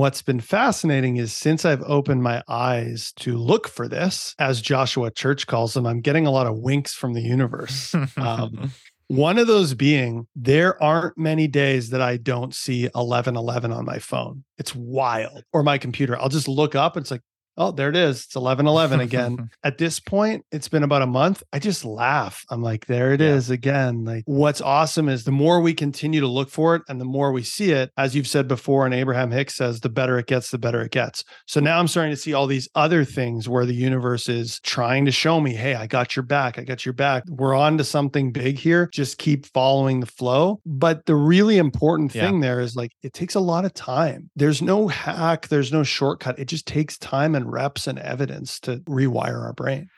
What's been fascinating is since I've opened my eyes to look for this, as Joshua Church calls them, I'm getting a lot of winks from the universe. Um, one of those being there aren't many days that I don't see 1111 on my phone. It's wild. Or my computer. I'll just look up and it's like, oh, there it is. It's 11 11 again. At this point, it's been about a month. I just laugh. I'm like, there it yeah. is again. Like, what's awesome is the more we continue to look for it and the more we see it, as you've said before, and Abraham Hicks says, the better it gets, the better it gets. So now I'm starting to see all these other things where the universe is trying to show me, hey, I got your back. I got your back. We're on to something big here. Just keep following the flow. But the really important thing yeah. there is like, it takes a lot of time. There's no hack, there's no shortcut. It just takes time reps and evidence to rewire our brain.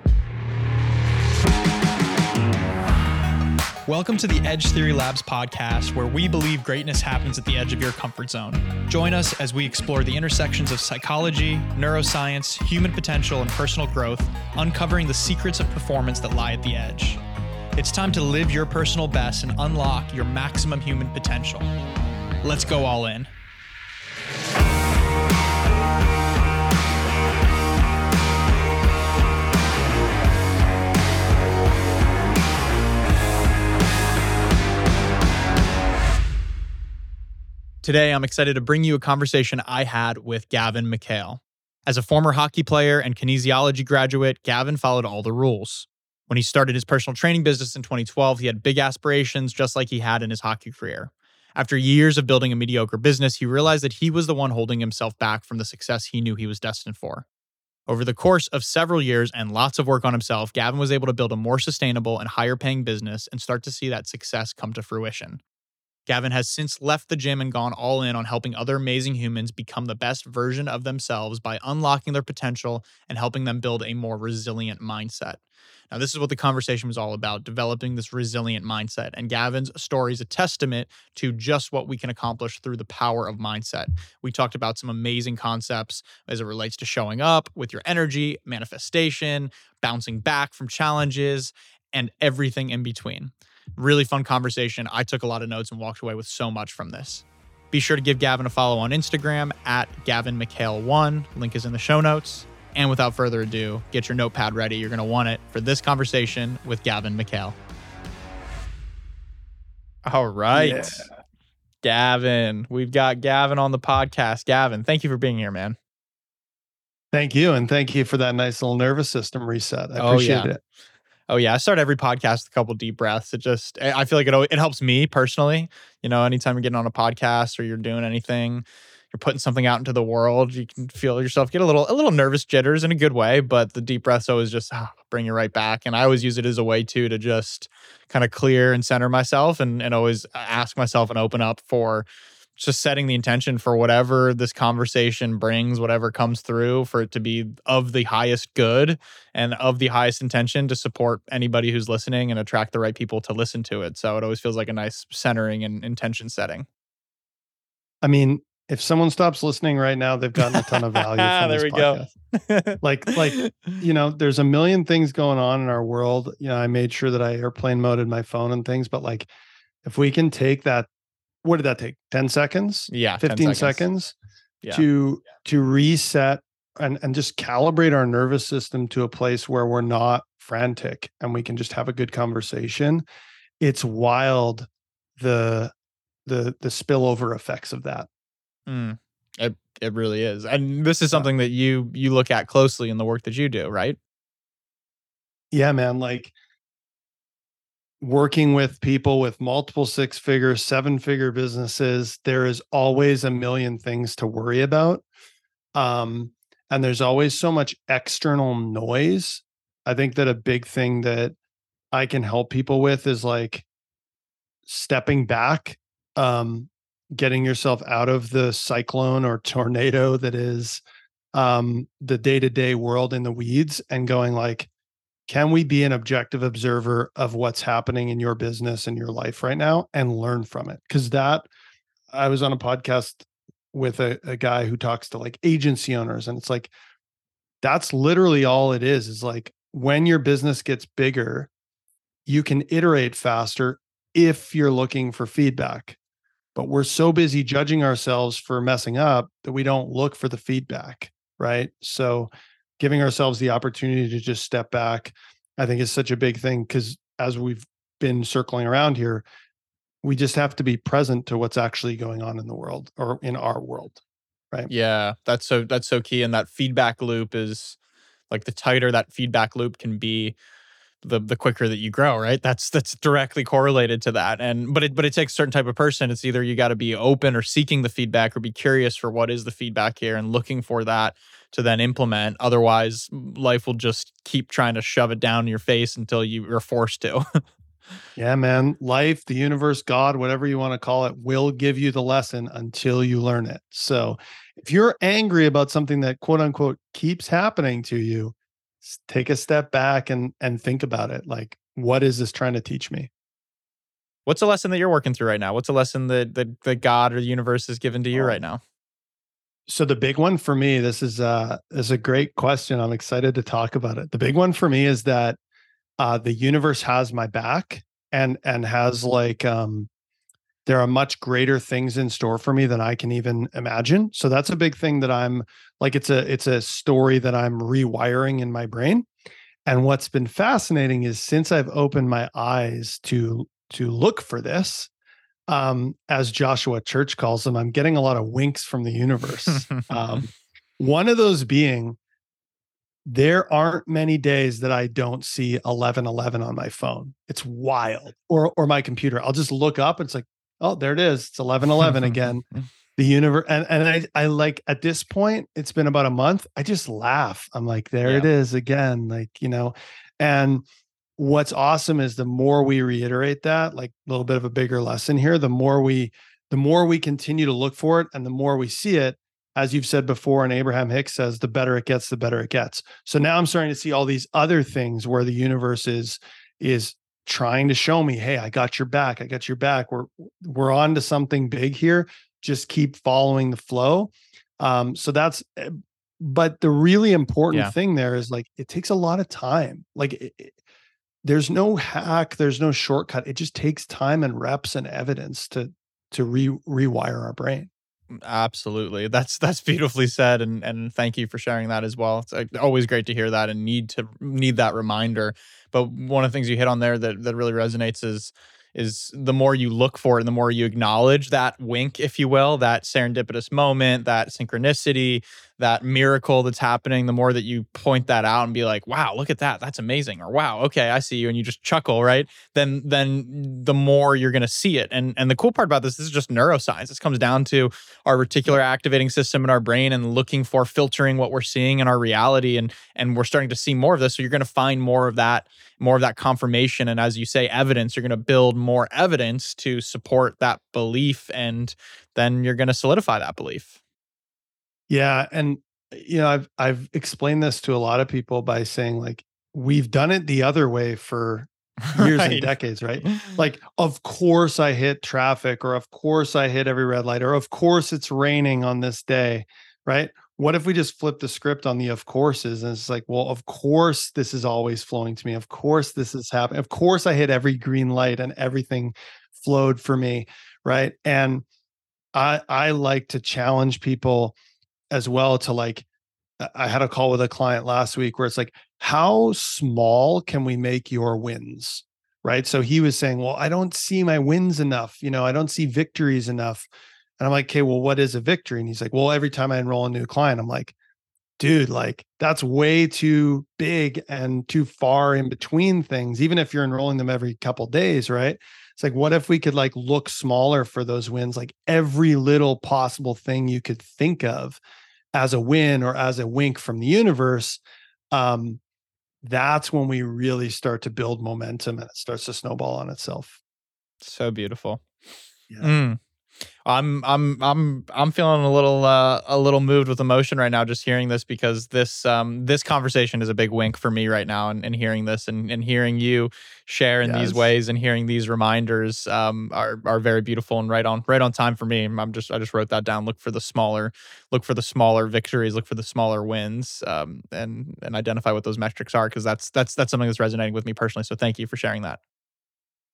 Welcome to the Edge Theory Labs podcast, where we believe greatness happens at the edge of your comfort zone. Join us as we explore the intersections of psychology, neuroscience, human potential, and personal growth, uncovering the secrets of performance that lie at the edge. It's time to live your personal best and unlock your maximum human potential. Let's go all in. Today, I'm excited to bring you a conversation I had with Gavin McHale. As a former hockey player and kinesiology graduate, Gavin followed all the rules. When he started his personal training business in 2012, he had big aspirations just like he had in his hockey career. After years of building a mediocre business, he realized that he was the one holding himself back from the success he knew he was destined for. Over the course of several years and lots of work on himself, Gavin was able to build a more sustainable and higher paying business and start to see that success come to fruition. Gavin has since left the gym and gone all in on helping other amazing humans become the best version of themselves by unlocking their potential and helping them build a more resilient mindset. Now, this is what the conversation was all about developing this resilient mindset. And Gavin's story is a testament to just what we can accomplish through the power of mindset. We talked about some amazing concepts as it relates to showing up with your energy, manifestation, bouncing back from challenges, and everything in between. Really fun conversation. I took a lot of notes and walked away with so much from this. Be sure to give Gavin a follow on Instagram at Gavin McHale1. Link is in the show notes. And without further ado, get your notepad ready. You're going to want it for this conversation with Gavin McHale. All right. Yeah. Gavin, we've got Gavin on the podcast. Gavin, thank you for being here, man. Thank you. And thank you for that nice little nervous system reset. I appreciate oh, yeah. it. Oh yeah, I start every podcast with a couple deep breaths. It just I feel like it it helps me personally. You know, anytime you're getting on a podcast or you're doing anything, you're putting something out into the world, you can feel yourself get a little a little nervous jitters in a good way, but the deep breaths always just ah, bring you right back. And I always use it as a way too to just kind of clear and center myself and and always ask myself and open up for just setting the intention for whatever this conversation brings, whatever comes through, for it to be of the highest good and of the highest intention to support anybody who's listening and attract the right people to listen to it. So it always feels like a nice centering and intention setting. I mean, if someone stops listening right now, they've gotten a ton of value. From there we podcast. go. like, like you know, there's a million things going on in our world. You know, I made sure that I airplane moded my phone and things, but like, if we can take that what did that take? 10 seconds? Yeah 15 seconds, seconds? Yeah. to yeah. to reset and and just calibrate our nervous system to a place where we're not frantic and we can just have a good conversation. It's wild the the the spillover effects of that. Mm, it it really is and this is something that you you look at closely in the work that you do right? Yeah man like working with people with multiple six figure, seven figure businesses, there is always a million things to worry about. Um, and there's always so much external noise. I think that a big thing that I can help people with is like stepping back, um, getting yourself out of the cyclone or tornado that is um, the day to day world in the weeds and going like, can we be an objective observer of what's happening in your business and your life right now and learn from it? Because that i was on a podcast with a, a guy who talks to like agency owners and it's like that's literally all it is is like when your business gets bigger you can iterate faster if you're looking for feedback. But we're so busy judging ourselves for messing up that we don't look for the feedback right? So giving ourselves the opportunity to just step back i think is such a big thing because as we've been circling around here we just have to be present to what's actually going on in the world or in our world right? Yeah that's so that's so key and that feedback loop is like the tighter that feedback loop can be the the quicker that you grow right? That's that's directly correlated to that and but it but it takes a certain type of person. It's either you got to be open or seeking the feedback or be curious for what is the feedback here and looking for that to then implement otherwise life will just keep trying to shove it down your face until you are forced to. Yeah man life the universe god whatever you want to call it will give you the lesson until you learn it. So if you're angry about something that quote unquote keeps happening to you take a step back and and think about it like what is this trying to teach me? What's a lesson that you're working through right now? What's a lesson that that, that god or the universe has given to you oh. right now so the big one for me this is uh is a great question i'm excited to talk about it the big one for me is that uh the universe has my back and and has like um there are much greater things in store for me than I can even imagine. So that's a big thing that I'm like it's a it's a story that I'm rewiring in my brain. And what's been fascinating is since I've opened my eyes to to look for this, um, as Joshua Church calls them, I'm getting a lot of winks from the universe. um, one of those being there aren't many days that I don't see 1111 on my phone. It's wild. Or or my computer. I'll just look up and it's like oh, there it is. It's 11 11 again. The universe and, and I I like at this point, it's been about a month. I just laugh. I'm like, there yeah. it is again. Like, you know, and what's awesome is the more we reiterate that, like a little bit of a bigger lesson here, the more we the more we continue to look for it and the more we see it, as you've said before, and Abraham Hicks says, the better it gets, the better it gets. So now I'm starting to see all these other things where the universe is is trying to show me, hey, I got your back. I got your back. We're we're on to something big here. Just keep following the flow. Um, so that's eh, but the really important yeah. thing there is like it takes a lot of time. Like it, it, there's no hack, there's no shortcut. It just takes time and reps and evidence to to re rewire our brain. Absolutely. That's that's beautifully said and and thank you for sharing that as well. It's uh, always great to hear that and need to need that reminder. But one of the things you hit on there that that really resonates is is the more you look for it and the more you acknowledge that wink, if you will, that serendipitous moment, that synchronicity, that miracle that's happening, the more that you point that out and be like, wow, look at that. That's amazing. Or wow, okay, I see you. And you just chuckle, right? Then then the more you're gonna see it. And and the cool part about this, this is just neuroscience. This comes down to our reticular activating system in our brain and looking for filtering what we're seeing in our reality. And and we're starting to see more of this. So you're gonna find more of that, more of that confirmation. And as you say, evidence, you're gonna build more evidence to support that belief. And then you're gonna solidify that belief. Yeah, and you know, I've I've explained this to a lot of people by saying like we've done it the other way for years right. and decades, right? Like, of course I hit traffic, or of course I hit every red light, or of course it's raining on this day, right? What if we just flip the script on the of courses and it's like, well, of course this is always flowing to me. Of course this is happening. Of course I hit every green light and everything flowed for me, right? And I I like to challenge people as well to like I had a call with a client last week where it's like, how small can we make your wins? Right. So he was saying, Well, I don't see my wins enough. You know, I don't see victories enough. And I'm like, Okay, well, what is a victory? And he's like, Well, every time I enroll a new client, I'm like, dude, like that's way too big and too far in between things, even if you're enrolling them every couple days, right? It's like, what if we could like look smaller for those wins, like every little possible thing you could think of as a win or as a wink from the universe, um, that's when we really start to build momentum and it starts to snowball on itself. So beautiful. Yeah. Mm. I'm I'm I'm I'm feeling a little uh, a little moved with emotion right now just hearing this because this um this conversation is a big wink for me right now and, and hearing this and, and hearing you share in yes. these ways and hearing these reminders um are are very beautiful and right on right on time for me. I'm just I just wrote that down. Look for the smaller look for the smaller victories, look for the smaller wins, um and and identify what those metrics are because that's that's that's something that's resonating with me personally. So thank you for sharing that.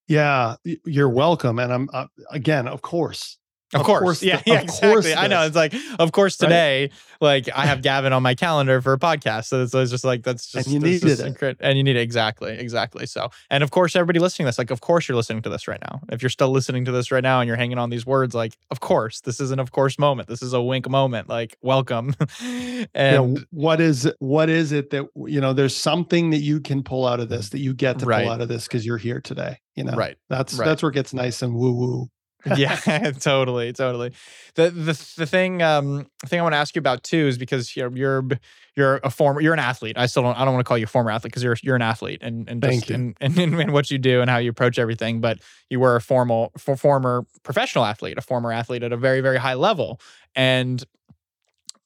Yeah, you're welcome. And I'm uh, again, of course, Of, Of course. course Yeah, th- yeah, of exactly. course I know. It's like, of course, Right? today, like I have Gavin on my calendar for a podcast. So it's, it's just like, that's just, And you needed just it. incre- And you need it. Exactly. Exactly. So, and of course, everybody listening to this, like, of course you're listening to this right now. If you're still listening to this right now and you're hanging on these words, like, of course, this is an of course moment. This is a wink moment. Like, welcome. you and know, what is what is it that you know there's something that you can pull out of this that you get to Right. pull out of this because you're here today you know right. that's right. that's where it gets nice and woo woo yeah, totally, totally. The the the thing um thing I want to ask you about too is because you're you're you're a former you're an athlete. I still don't I don't want to call you a former athlete because you're you're an athlete and and Thank just you. and, and and what you do and how you approach everything. But you were a formal for former professional athlete, a former athlete at a very very high level, and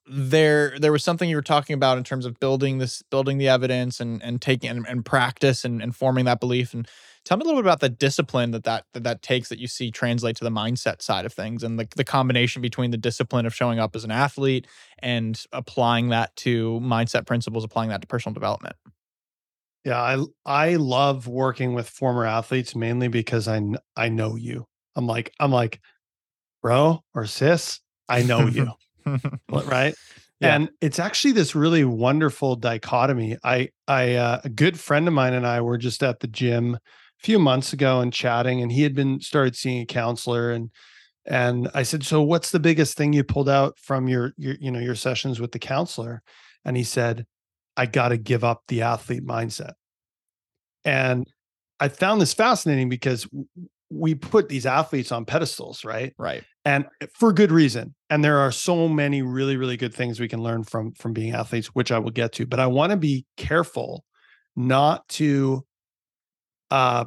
there there was something you were talking about in terms of building this building the evidence and and taking and, and practice and, and forming that belief and tell me a little bit about the discipline that that, that that takes that you see translate to the mindset side of things and the, the combination between the discipline of showing up as an athlete and applying that to mindset principles applying that to personal development. Yeah i i love working with former athletes mainly because i i know you. I'm like i'm like bro or sis i know you right? Yeah. and it's actually this really wonderful dichotomy. I i uh, a good friend of mine and i were just at the gym a few months ago and chatting and he had been started seeing a counselor and and i said so what's the biggest thing you pulled out from your your you know your sessions with the counselor? And he said i got to give up the athlete mindset. And i found this fascinating because we put these athletes on pedestals right? Right. And for good reason. And there are so many really really good things we can learn from from being athletes which i will get to. But i want to be careful not to uh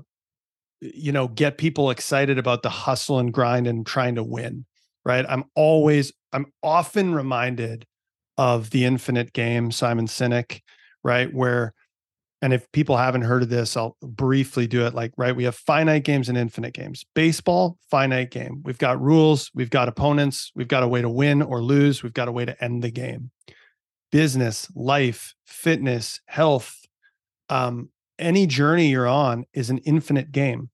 you know get people excited about the hustle and grind and trying to win right? I'm always i'm often reminded of the infinite game simon sinek right? Where and if people haven't heard of this i'll briefly do it like right we have finite games and infinite games. Baseball finite game. We've got rules we've got opponents we've got a way to win or lose we've got a way to end the game. Business life fitness health um, any journey you're on is an infinite game.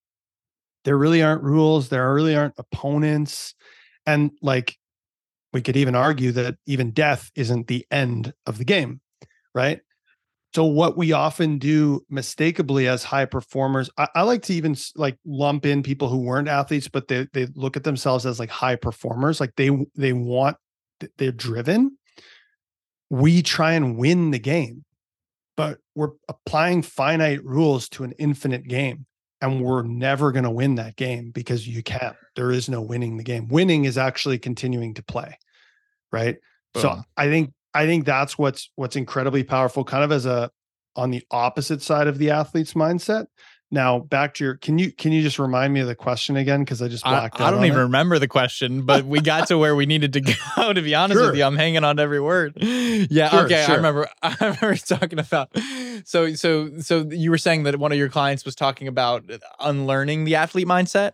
There really aren't rules there really aren't opponents and like we could even argue that even death isn't the end of the game right so what we often do mistakenly as high performers I, I like to even like lump in people who weren't athletes but they they look at themselves as like high performers like they they want they're driven. We try and win the game but we're applying finite rules to an infinite game and we're never going to win that game because you can't. There is no winning the game. Winning is actually continuing to play right? So i think i think that's what's what's incredibly powerful kind of as a on the opposite side of the athlete's mindset now back to your can you can you just remind me of the question again because i just I, blacked out I don't even it. remember the question, but we got to where we needed to go. To be honest Sure. with you, I'm hanging on to every word. Yeah. Sure, okay. I remember. I remember talking about. So so so you were saying that one of your clients was talking about unlearning the athlete mindset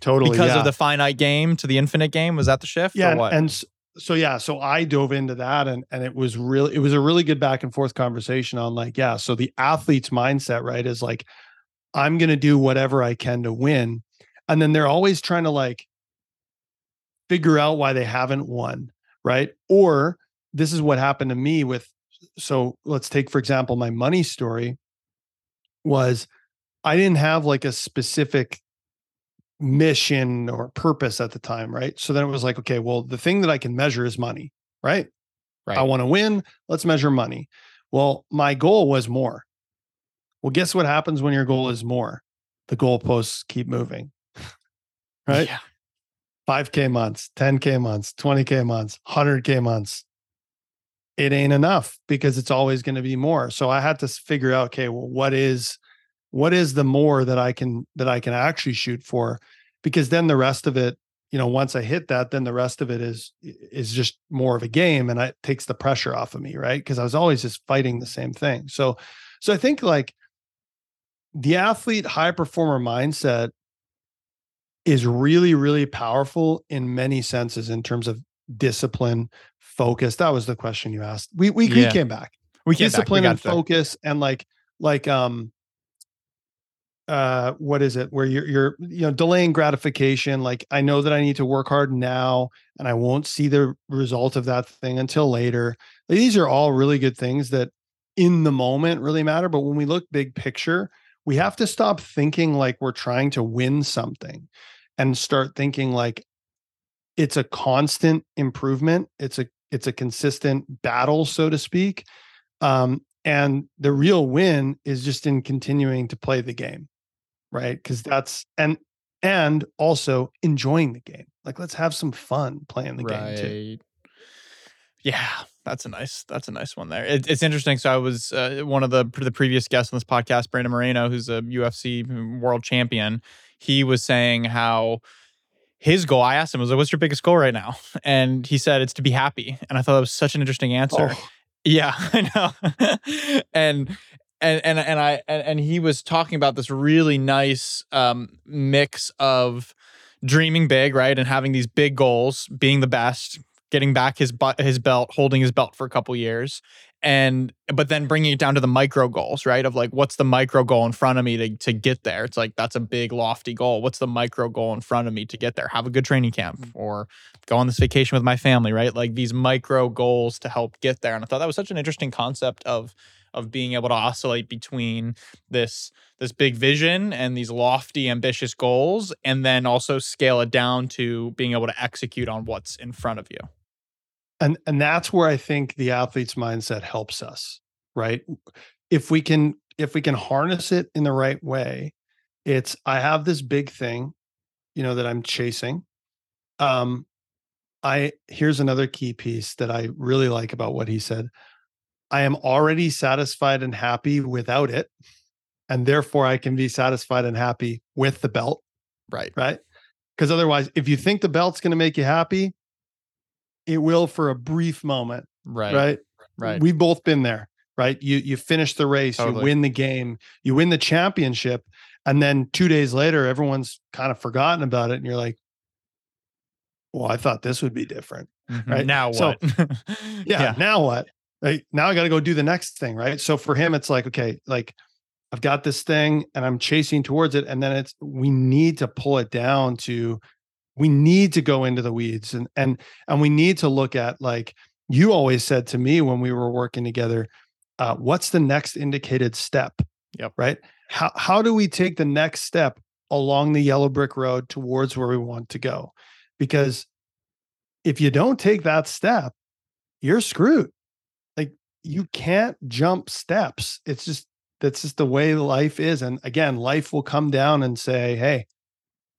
totally because yeah. of the finite game to the infinite game. Was that the shift? yeah Or and, what? and s- so yeah so i dove into that and and it was really it was a really good back and forth conversation on like yeah so the athlete's mindset right is like i'm going to do whatever i can to win and then they're always trying to like figure out why they haven't won right? Or this is what happened to me with so let's take for example my money story was i didn't have like a specific mission or purpose at the time, right? So then it was like, okay, well, the thing that I can measure is money, right? Right. I want to win. Let's measure money. Well, my goal was more. Well, guess what happens when your goal is more? The goalposts keep moving, right? Yeah. 5K months, 10K months, 20K months, 100K months. It ain't enough because it's always going to be more. So I had to figure out, okay, well, what is what is the more that I can that I can actually shoot for? Because then the rest of it, you know, once I hit that, then the rest of it is is just more of a game and it takes the pressure off of me, right? Because I was always just fighting the same thing. So so I think like the athlete high performer mindset is really really powerful in many senses in terms of discipline focus that was the question you asked we we, we came back we can't discipline and focus. focus and like like um uh what is it where you're you're you know delaying gratification like i know that i need to work hard now and i won't see the result of that thing until later. These are all really good things that in the moment really matter but when we look big picture we have to stop thinking like we're trying to win something and start thinking like it's a constant improvement it's a it's a consistent battle so to speak um and the real win is just in continuing to play the game right? Because that's and and also enjoying the game like let's have some fun playing the right. game too. Yeah that's a nice that's a nice one there. It, it's interesting so i was uh, one of the the previous guests on this podcast brandon moreno who's a ufc world champion he was saying how his goal i asked him was like what's your biggest goal right now? And he said it's to be happy. And i thought that was such an interesting answer. Oh. yeah i know. And and and and I and, and he was talking about this really nice um, mix of dreaming big, right, and having these big goals, being the best, getting back his his belt, holding his belt for a couple years, and but then bringing it down to the micro goals, right? Of like, what's the micro goal in front of me to to get there? It's like that's a big lofty goal. What's the micro goal in front of me to get there? Have a good training camp mm. or go on this vacation with my family, right? Like these micro goals to help get there. And I thought that was such an interesting concept of of being able to oscillate between this this big vision and these lofty ambitious goals and then also scale it down to being able to execute on what's in front of you. And and that's where i think the athlete's mindset helps us right? If we can if we can harness it in the right way it's i have this big thing you know that i'm chasing um i here's another key piece that i really like about what he said I am already satisfied and happy without it. And therefore, I can be satisfied and happy with the belt. Right. Right. Because otherwise, if you think the belt's going to make you happy, it will for a brief moment. Right. Right. Right. We've both been there. Right. You you finish the race, totally. you win the game, you win the championship, and then two days later, everyone's kind of forgotten about it, and you're like, "Well, I thought this would be different." Mm-hmm. Right now, what? So, yeah, yeah, Now what? Like now I got to go do the next thing, right? So for him, it's like, okay, like I've got this thing and I'm chasing towards it. And then it's we need to pull it down to we need to go into the weeds and and and we need to look at like you always said to me when we were working together, uh, what's the next indicated step? Yep. Right. How how do we take the next step along the yellow brick road towards where we want to go? Because if you don't take that step, you're screwed you can't jump steps. It's just that's just the way life is. And again, life will come down and say, Hey,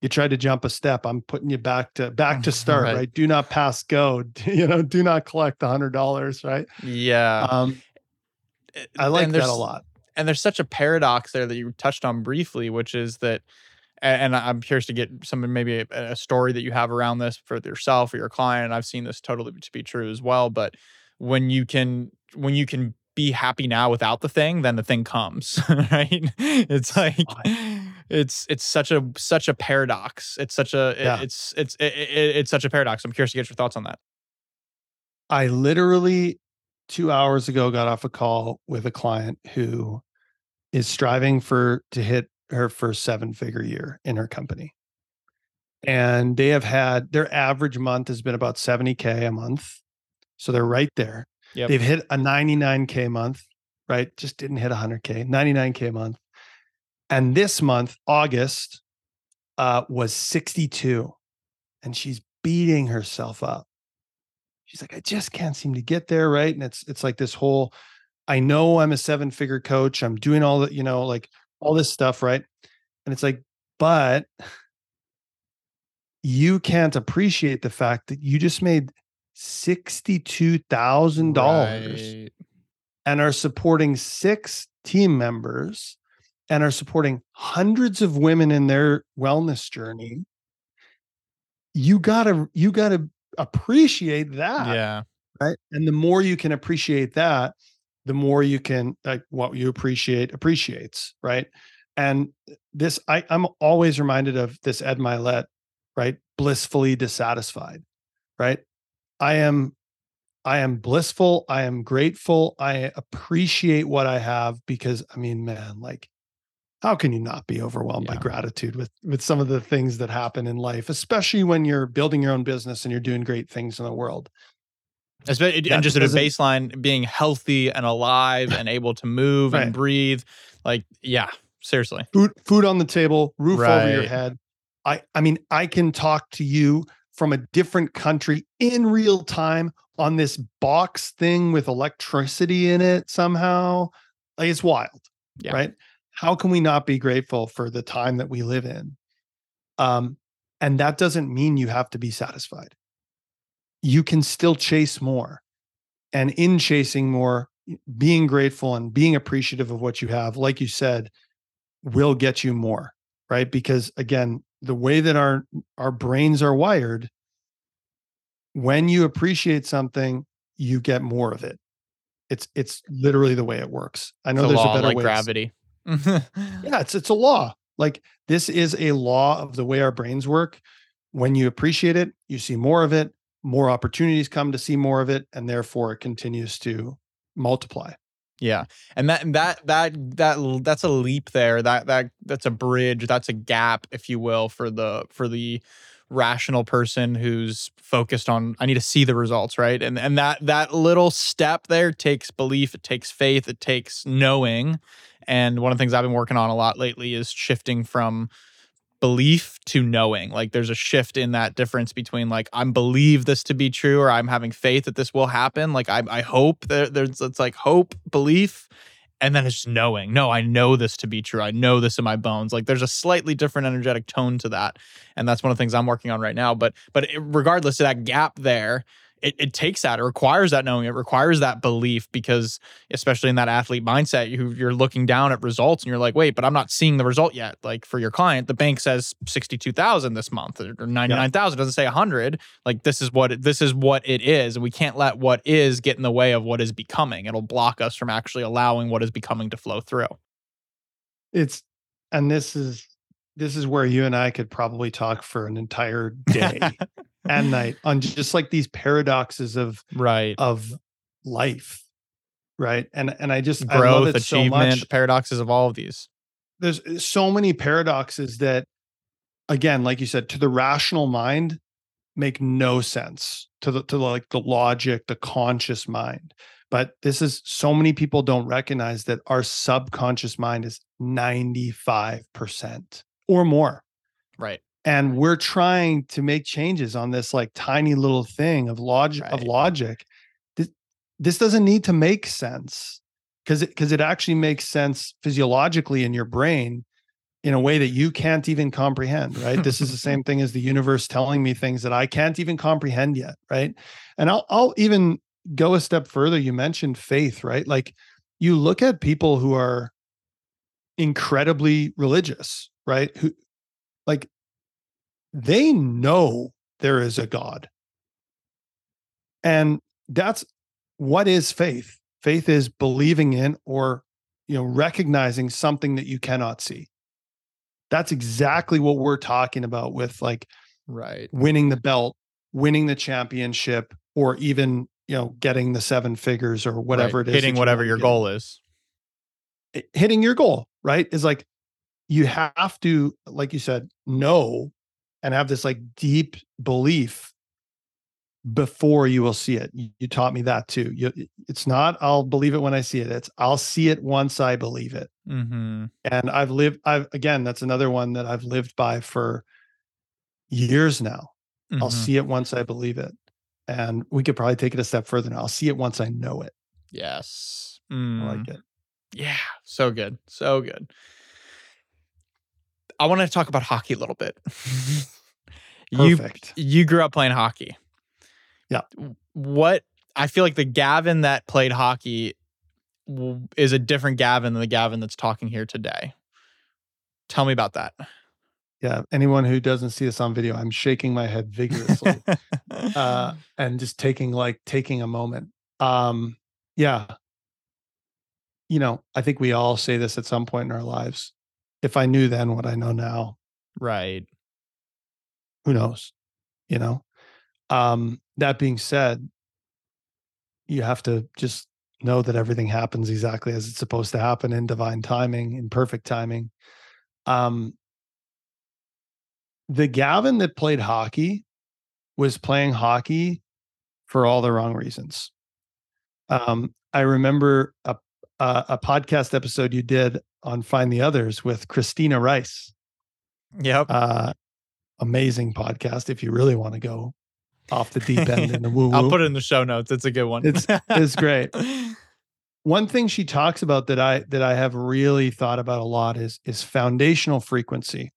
you tried to jump a step. I'm putting you back to back to start, right? right? Do not pass go. You know, do not collect the hundred dollars, right? Yeah. Um eh, I like that a lot. And there's such a paradox there that you touched on briefly, which is that and I'm curious to get some maybe a, a story that you have around this for yourself or your client. I've seen this totally to be true as well. But when you can when you can be happy now without the thing, then the thing comes, right? It's like it's it's such a such a paradox. It's such a yeah. it's it's it, it, it's such a paradox. I'm curious to get your thoughts on that. I literally 2 hours ago got off a call with a client who is striving for to hit her first seven figure year in her company. And they have had their average month has been about 70k a month. So they're right there. Yep. They've hit a 99K month, right? Just didn't hit 100K, 99K month. And this month, August, uh, was 62. And she's beating herself up. She's like, I just can't seem to get there, right? And it's it's like this whole, I know I'm a seven-figure coach. I'm doing all that, you know, like all this stuff, right? And it's like, but you can't appreciate the fact that you just made $62,000 right. and are supporting six team members and are supporting hundreds of women in their wellness journey. You got to you got to appreciate that yeah. right? And the more you can appreciate that the more you can like what you appreciate appreciates right? And this I, i'm always reminded of this ed mylett right? Blissfully dissatisfied right I am I am blissful. I am grateful. I appreciate what I have because I mean, man, like how can you not be overwhelmed Yeah. by gratitude with with some of the things that happen in life, especially when you're building your own business and you're doing great things in the world? Espe- That and just at a baseline, being healthy and alive and able to move Right. and breathe. Like, yeah, seriously. Food food on the table, roof over your head. I I mean, I can talk to you from a different country in real time on this box thing with electricity in it somehow. Like it's wild. Yeah. Right? How can we not be grateful for the time that we live in? Um and that doesn't mean you have to be satisfied. You can still chase more. And in chasing more, being grateful and being appreciative of what you have, like you said, will get you more, right? Because again, the way that our our brains are wired, when you appreciate something, you get more of it. It's it's literally the way it works. I know a there's law a better like way. to gravity. yeah, it's it's a law. Like this is a law of the way our brains work. When you appreciate it, you see more of it, more opportunities come to see more of it, and therefore it continues to multiply. Yeah. And that that that that that's a leap there. That that that's a bridge. That's a gap, if you will, for the for the rational person who's focused on I need to see the results, right? And and that that little step there takes belief, it takes faith, it takes knowing. And one of the things I've been working on a lot lately is shifting from belief to knowing. Like there's a shift in that difference between like I'm believe this to be true or I'm having faith that this will happen. Like I I hope there, there's it's like hope, belief, and then it's knowing. No, I know this to be true. I know this in my bones. Like there's a slightly different energetic tone to that, and that's one of the things I'm working on right now. But but regardless of that gap there. It, it takes that. It requires that knowing. It requires that belief because, especially in that athlete mindset, you, you're looking down at results and you're like, wait, but I'm not seeing the result yet. Like for your client, the bank says sixty-two thousand this month or ninety-nine thousand. Doesn't say hundred. Like this is what it, this is what it is, and we can't let what is get in the way of what is becoming. It'll block us from actually allowing what is becoming to flow through. It's and this is this is where you and I could probably talk for an entire day and night on just like these paradoxes of right. of life right and and i just I love Growth, so achievement, much paradoxes of all of these. there's uh, so many paradoxes that again like you said to the rational mind make no sense to the to like the logic the conscious mind but this is so many people don't recognize that our subconscious mind is 95% or more Right. And we're trying to make changes on this like tiny little thing of logic of logic. This, this doesn't need to make sense because it because it actually makes sense physiologically in your brain in a way that you can't even comprehend right? This is the same thing as the universe telling me things that i can't even comprehend yet right? And i'll i'll even go a step further. You mentioned faith right? Like you look at people who are incredibly religious right? Who like they know there is a God. And that's what is faith? Faith is believing in or you know recognizing something that you cannot see. That's exactly what we're talking about with like Right. winning the belt, winning the championship or even, you know, getting the seven figures or whatever Right. it is. Hitting whatever your get goal is. hitting your goal, right? Is like you have to, like you said, know and have this like deep belief before you will see it. You, you taught me that too. You, it's not I'll believe it when I see it. It's I'll see it once I believe it. Mm-hmm. And I've lived. I've again. That's another one that I've lived by for years now. I'll Mm-hmm. see it once I believe it. And we could probably take it a step further now. I'll see it once I know it. Yes. I Mm. like it. Yeah, so good. So good. I want to talk about hockey a little bit. you Perfect. you grew up playing hockey. Yeah. What I feel like the Gavin that played hockey is a different Gavin than the Gavin that's talking here today. Tell me about that. Yeah. Anyone who doesn't see this on video, I'm shaking my head vigorously. uh, and just taking like taking a moment. Um, yeah. You know, I think we all say this at some point in our lives. If I knew then what I know now, right. Who knows? You know. Um, that being said, you have to just know that everything happens exactly as it's supposed to happen in divine timing, in perfect timing. Um, the Gavin that played hockey was playing hockey for all the wrong reasons. Um, I remember a, a, a podcast episode you did on Find the Others with Christina Rice. Yep. Uh, amazing podcast. If you really want to go off the deep end in the woo I'll put it in the show notes. It's a good one. It's it's great. One thing she talks about that I that I have really thought about a lot is is foundational frequency.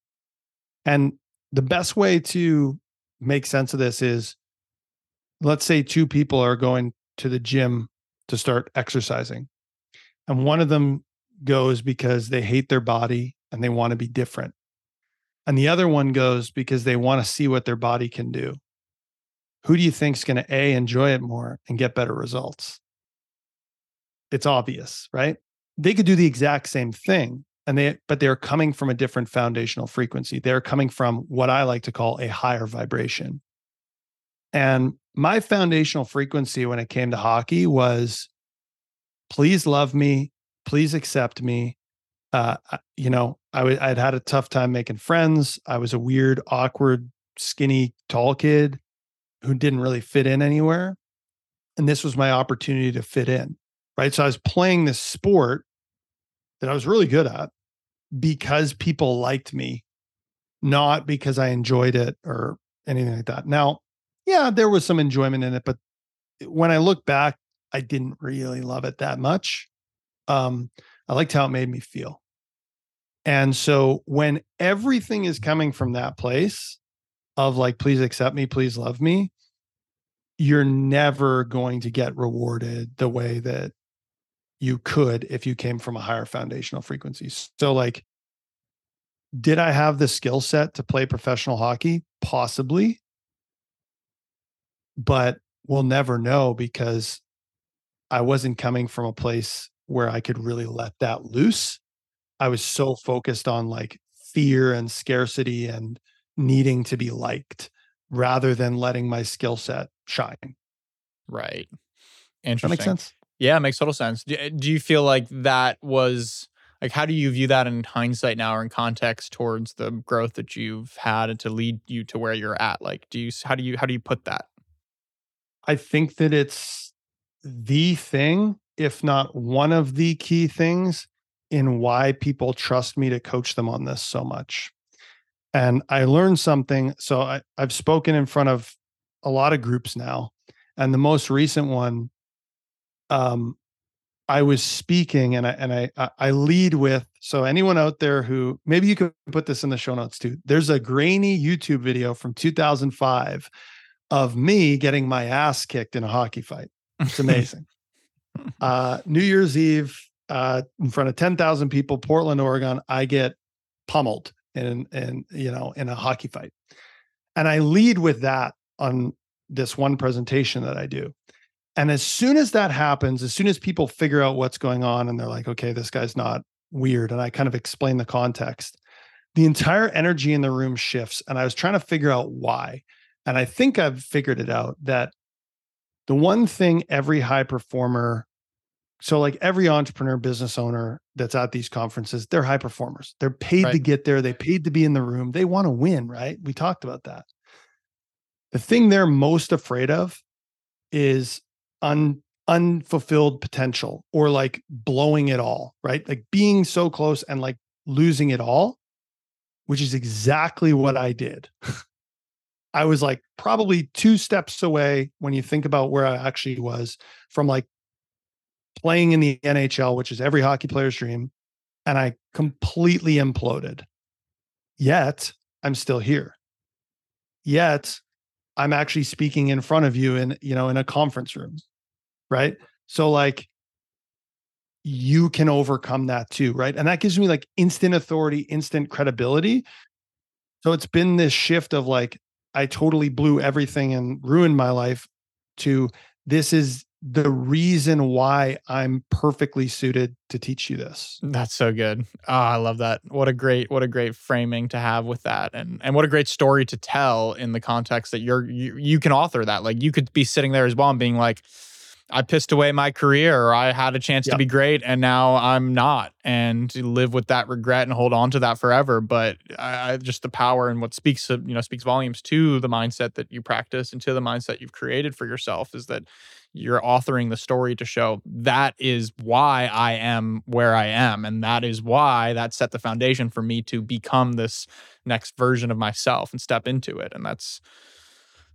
And the best way to make sense of this is let's say two people are going to the gym to start exercising. And one of them goes because they hate their body and they want to be different. And the other one goes because they want to see what their body can do. Who do you think is going to A, enjoy it more and get better results? It's obvious, right? They could do the exact same thing and they but they're coming from a different foundational frequency. They're coming from what I like to call a higher vibration. And my foundational frequency when it came to hockey was please love me, please accept me. Uh, you know, I w- I'd had a tough time making friends. I was a weird, awkward, skinny, tall kid who didn't really fit in anywhere. And this was my opportunity to fit in. Right. So I was playing this sport that I was really good at because people liked me, not because I enjoyed it or anything like that. Now, yeah, there was some enjoyment in it, but when I look back, I didn't really love it that much. Um, I liked how it made me feel. And so when everything is coming from that place of like, please accept me, please love me, you're never going to get rewarded the way that you could if you came from a higher foundational frequency. So, like, did I have the skill set to play professional hockey? Possibly. But we'll never know because I wasn't coming from a place where I could really let that loose. I was so focused on like fear and scarcity and needing to be liked rather than letting my skill set shine. Right. Interesting. That makes sense. Yeah, it makes total sense. Do, eh, do you feel like that was like how do you view that in hindsight now or in context towards the growth that you've had and to lead you to where you're at? Like do you how do you how do you put that? I think that it's the thing, if not one of the key things in why people trust me to coach them on this so much. And I learned something. So I, I've spoken in front of a lot of groups now. And the most recent one, um, I was speaking and I and I I lead with so anyone out there who maybe you could put this in the show notes too. There's a grainy YouTube video from 2005 of me getting my ass kicked in a hockey fight. It's amazing. uh, New Year's Eve, uh, in front of 10,000 people, Portland, Oregon, I get pummeled in, in, you know, in a hockey fight. And I lead with that on this one presentation that I do. And as soon as that happens, as soon as people figure out what's going on and they're like, okay, this guy's not weird, and I kind of explain the context, the entire energy in the room shifts. And I was trying to figure out why. And I think I've figured it out that the one thing every high performer, so like every entrepreneur, business owner that's at these conferences, they're high performers. They're paid right. to get there, they paid to be in the room. They want to win, right? We talked about that. The thing they're most afraid of is un, unfulfilled potential or like blowing it all, right? Like being so close and like losing it all, which is exactly what I did. I was like probably two steps away when you think about where I actually was from like playing in the NHL, which is every hockey player's dream. And I completely imploded. Yet I'm still here. Yet I'm actually speaking in front of you in, you know, in a conference room. Right. So like you can overcome that too. Right. And that gives me like instant authority, instant credibility. So it's been this shift of like, I totally blew everything and ruined my life to this is the reason why I'm perfectly suited to teach you this. That's so good. Oh, I love that. What a great, what a great framing to have with that, and and what a great story to tell in the context that you're you, you can author that. Like you could be sitting there as well and being like, I pissed away my career or I had a chance yep. to be great and now I'm not and live with that regret and hold on to that forever but I, I, just the power and what speaks you know speaks volumes to the mindset that you practice and to the mindset you've created for yourself is that you're authoring the story to show that is why I am where I am and that is why that set the foundation for me to become this next version of myself and step into it and that's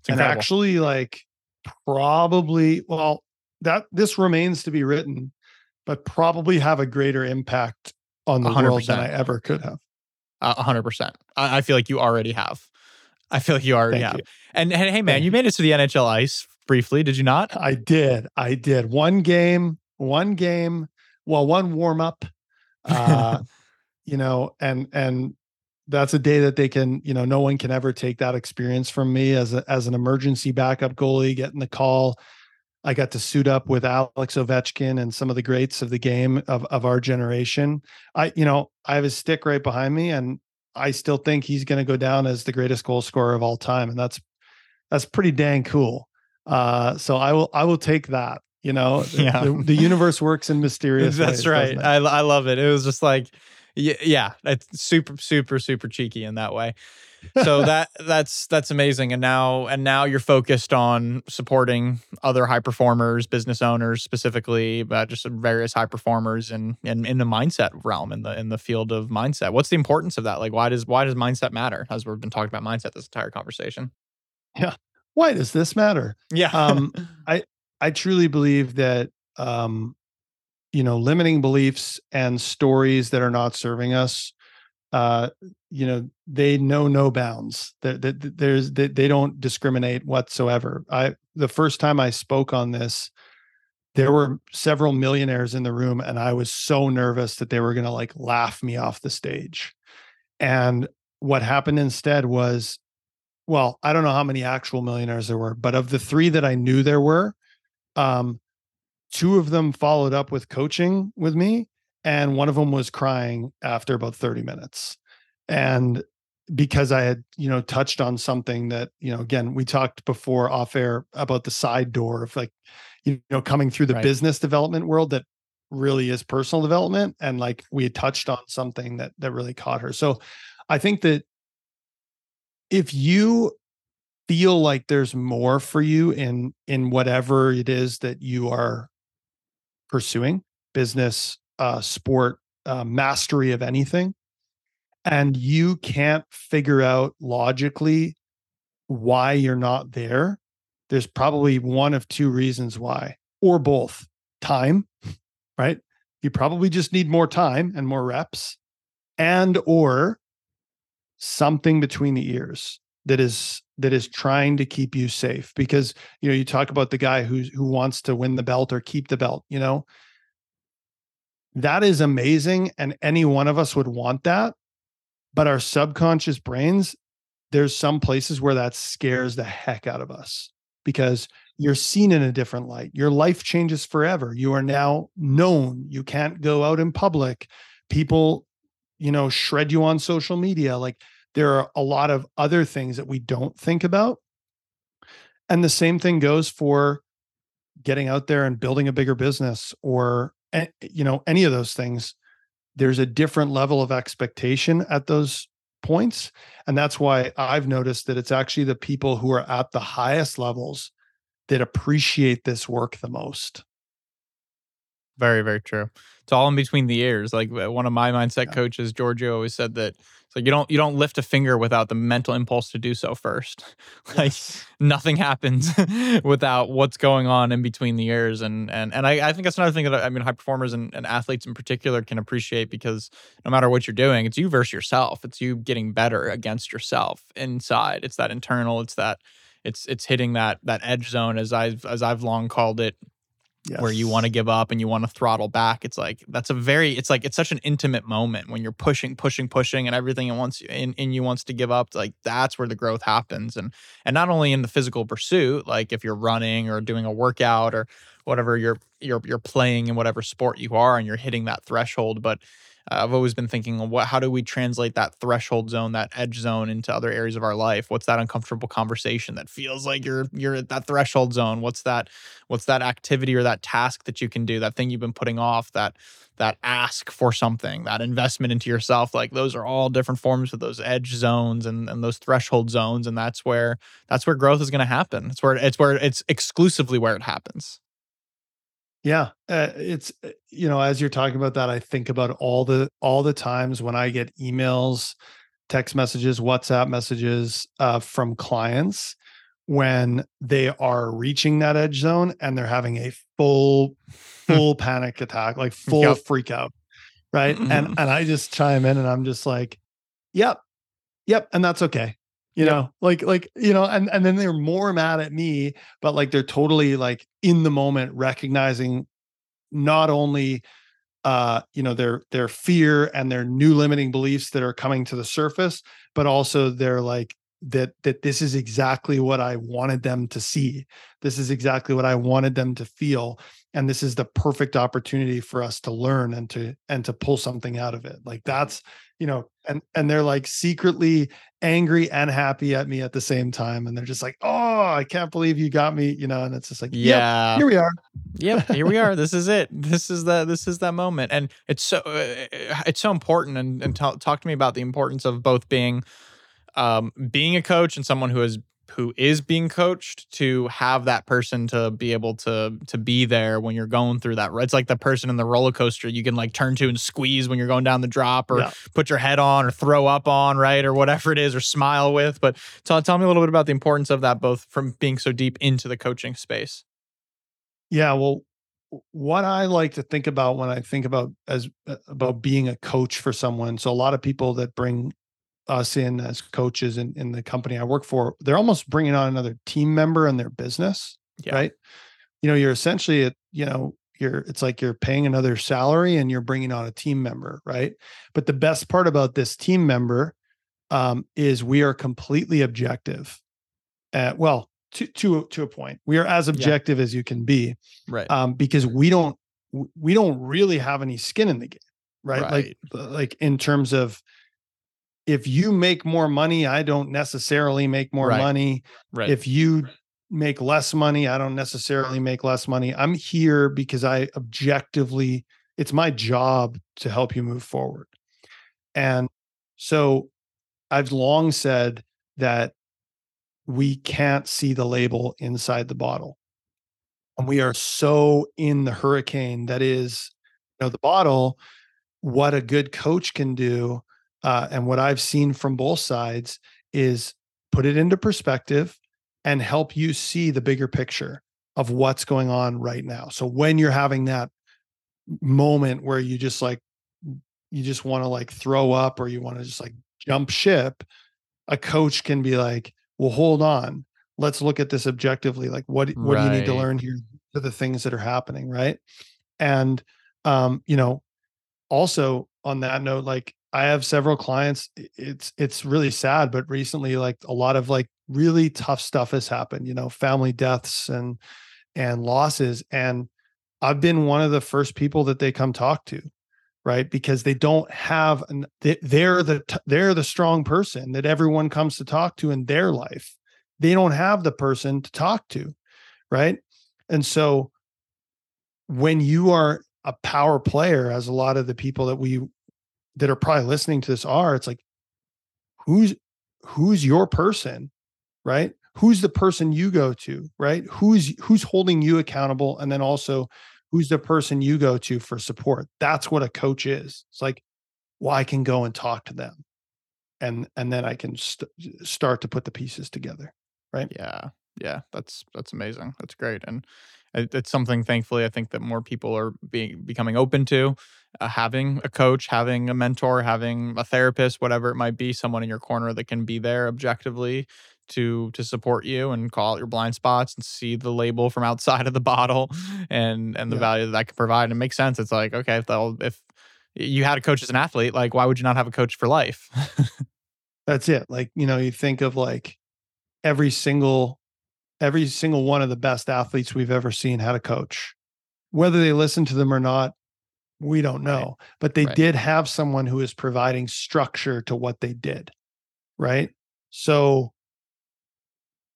incredible. and actually like probably well that this remains to be written, but probably have a greater impact on the 100%. world than I ever could have. A hundred percent. I feel like you already have. I feel like you already Thank have. You. And, and, hey, man, Thank you made it to the NHL ice briefly, did you not? I did. I did. One game, one game, well, one warm up. Uh, you know, and and that's a day that they can, you know, no one can ever take that experience from me as a as an emergency backup goalie, getting the call I got to suit up with Alex Ovechkin and some of the greats of the game of, of our generation. I, you know, I have his stick right behind me, and I still think he's going to go down as the greatest goal scorer of all time, and that's that's pretty dang cool. Uh, so I will I will take that. You know, yeah. the, the universe works in mysterious. That's ways, right. I I love it. It was just like, yeah, it's super super super cheeky in that way so that that's that's amazing and now and now you're focused on supporting other high performers business owners specifically but just various high performers and in, in, in the mindset realm in the in the field of mindset what's the importance of that like why does why does mindset matter as we've been talking about mindset this entire conversation yeah why does this matter yeah um i i truly believe that um you know limiting beliefs and stories that are not serving us uh, you know, they know no bounds. That there's they, they don't discriminate whatsoever. I the first time I spoke on this, there were several millionaires in the room, and I was so nervous that they were going to like laugh me off the stage. And what happened instead was, well, I don't know how many actual millionaires there were, but of the three that I knew there were, um, two of them followed up with coaching with me and one of them was crying after about 30 minutes and because i had you know touched on something that you know again we talked before off air about the side door of like you know coming through the right. business development world that really is personal development and like we had touched on something that that really caught her so i think that if you feel like there's more for you in in whatever it is that you are pursuing business uh, sport uh, mastery of anything, and you can't figure out logically why you're not there, there's probably one of two reasons why, or both. Time, right? You probably just need more time and more reps, and or something between the ears that is that is trying to keep you safe because you know you talk about the guy who who wants to win the belt or keep the belt you know that is amazing. And any one of us would want that. But our subconscious brains, there's some places where that scares the heck out of us because you're seen in a different light. Your life changes forever. You are now known. You can't go out in public. People, you know, shred you on social media. Like there are a lot of other things that we don't think about. And the same thing goes for getting out there and building a bigger business or you know any of those things there's a different level of expectation at those points and that's why i've noticed that it's actually the people who are at the highest levels that appreciate this work the most very very true it's all in between the ears like uh, one of my mindset yeah. coaches giorgio always said that it's like you don't you don't lift a finger without the mental impulse to do so first. like yes. nothing happens without what's going on in between the ears. And and and I, I think that's another thing that I mean high performers and, and athletes in particular can appreciate because no matter what you're doing, it's you versus yourself. It's you getting better against yourself inside. It's that internal, it's that it's it's hitting that that edge zone as I've as I've long called it Yes. where you want to give up and you want to throttle back. It's like that's a very it's like it's such an intimate moment when you're pushing, pushing, pushing, and everything in wants in, in you wants to give up. Like that's where the growth happens. And and not only in the physical pursuit, like if you're running or doing a workout or whatever you're you're you're playing in whatever sport you are and you're hitting that threshold but I've always been thinking, what, how do we translate that threshold zone, that edge zone, into other areas of our life? What's that uncomfortable conversation that feels like you're you're at that threshold zone? What's that? What's that activity or that task that you can do? That thing you've been putting off? That that ask for something? That investment into yourself? Like those are all different forms of those edge zones and and those threshold zones, and that's where that's where growth is going to happen. It's where it's where it's exclusively where it happens. Yeah, uh, it's uh, you know as you're talking about that, I think about all the all the times when I get emails, text messages, WhatsApp messages uh, from clients when they are reaching that edge zone and they're having a full full panic attack, like full yep. freak out, right? And and I just chime in and I'm just like, "Yep, yep," and that's okay you know like like you know and and then they're more mad at me but like they're totally like in the moment recognizing not only uh you know their their fear and their new limiting beliefs that are coming to the surface but also they're like that that this is exactly what I wanted them to see. This is exactly what I wanted them to feel and this is the perfect opportunity for us to learn and to and to pull something out of it. Like mm-hmm. that's you know, and and they're like secretly angry and happy at me at the same time, and they're just like, "Oh, I can't believe you got me," you know, and it's just like, "Yeah, yep, here we are." yep, here we are. This is it. This is the this is that moment, and it's so uh, uh, uh, it's so important. And and t- talk to me about the importance of both being um being a coach and someone who is who is being coached to have that person to be able to to be there when you're going through that. It's like the person in the roller coaster you can like turn to and squeeze when you're going down the drop, or yeah. put your head on, or throw up on, right, or whatever it is, or smile with. But tell tell me a little bit about the importance of that, both from being so deep into the coaching space. Yeah, well, what I like to think about when I think about as uh, about being a coach for someone. So a lot of people that bring us in as coaches in, in the company I work for, they're almost bringing on another team member in their business, yeah. right? You know, you're essentially, at, you know, you're, it's like you're paying another salary and you're bringing on a team member, right? But the best part about this team member um, is we are completely objective. At, well, to to to a point, we are as objective yeah. as you can be, right? Um, because we don't we don't really have any skin in the game, right? right. Like like in terms of if you make more money, I don't necessarily make more right. money. Right. If you make less money, I don't necessarily make less money. I'm here because I objectively, it's my job to help you move forward. And so I've long said that we can't see the label inside the bottle. And we are so in the hurricane that is, you know, the bottle. What a good coach can do uh, and what I've seen from both sides is put it into perspective and help you see the bigger picture of what's going on right now. So when you're having that moment where you just like you just want to like throw up or you want to just like jump ship, a coach can be like, "Well, hold on. Let's look at this objectively. Like what what right. do you need to learn here to the things that are happening, right?" And um, you know, also on that note like I have several clients. It's it's really sad, but recently, like a lot of like really tough stuff has happened. You know, family deaths and and losses, and I've been one of the first people that they come talk to, right? Because they don't have an they're the they're the strong person that everyone comes to talk to in their life. They don't have the person to talk to, right? And so when you are a power player, as a lot of the people that we that are probably listening to this are it's like who's who's your person? Right? Who's the person you go to? Right? Who's who's holding you accountable? And then also who's the person you go to for support? That's what a coach is. It's like well i can go and talk to them. And and then i can st- start to put the pieces together. Right? Yeah. Yeah. That's that's amazing. That's great. And it's something thankfully i think that more people are being becoming open to uh, having a coach having a mentor having a therapist whatever it might be someone in your corner that can be there objectively to to support you and call out your blind spots and see the label from outside of the bottle and and the yeah. value that that can provide. And it makes sense. It's like okay if if you had a coach as an athlete like why would you not have a coach for life? That's it. Like you know you think of like every single every single one of the best athletes we've ever seen had a coach. Whether they listened to them or not, we don't know. Right. But they right. did have someone who is providing structure to what they did. Right. So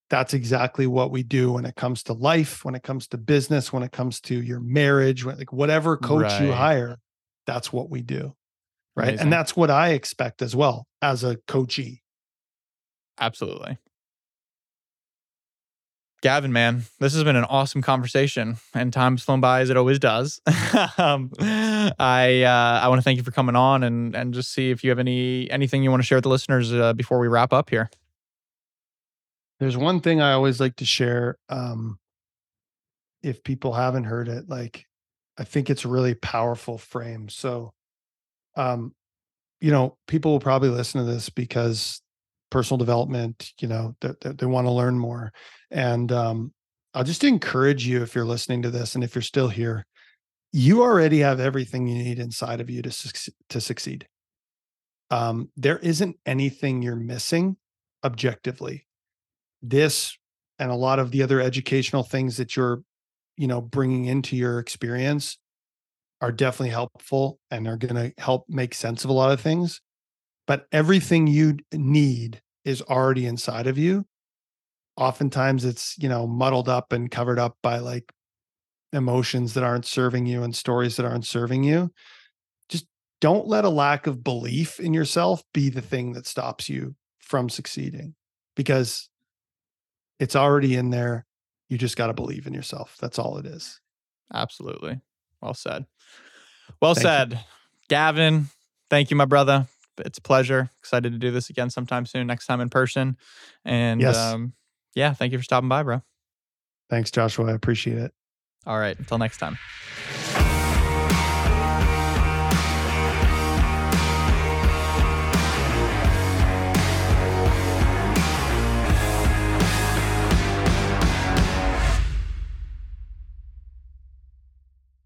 that's exactly what we do when it comes to life, when it comes to business, when it comes to your marriage, when, like whatever coach right. you hire, that's what we do. Right. Amazing. And that's what I expect as well as a coachee. Absolutely. Gavin, man, this has been an awesome conversation, and time's flown by as it always does. um, I uh, I want to thank you for coming on, and and just see if you have any anything you want to share with the listeners uh, before we wrap up here. There's one thing I always like to share. Um, if people haven't heard it, like I think it's a really powerful frame. So, um, you know, people will probably listen to this because personal development, you know, that they, want to learn more. And um, I'll just encourage you if you're listening to this and if you're still here, you already have everything you need inside of you to su- to succeed. Um, there isn't anything you're missing objectively this and a lot of the other educational things that you're you know bringing into your experience are definitely helpful and are going to help make sense of a lot of things but everything you need is already inside of you oftentimes it's you know muddled up and covered up by like emotions that aren't serving you and stories that aren't serving you just don't let a lack of belief in yourself be the thing that stops you from succeeding because it's already in there. You just got to believe in yourself. That's all it is. Absolutely. Well said. Well thank said. You. Gavin, thank you, my brother. It's a pleasure. Excited to do this again sometime soon, next time in person. And yes. um, yeah, thank you for stopping by, bro. Thanks, Joshua. I appreciate it. All right. Until next time.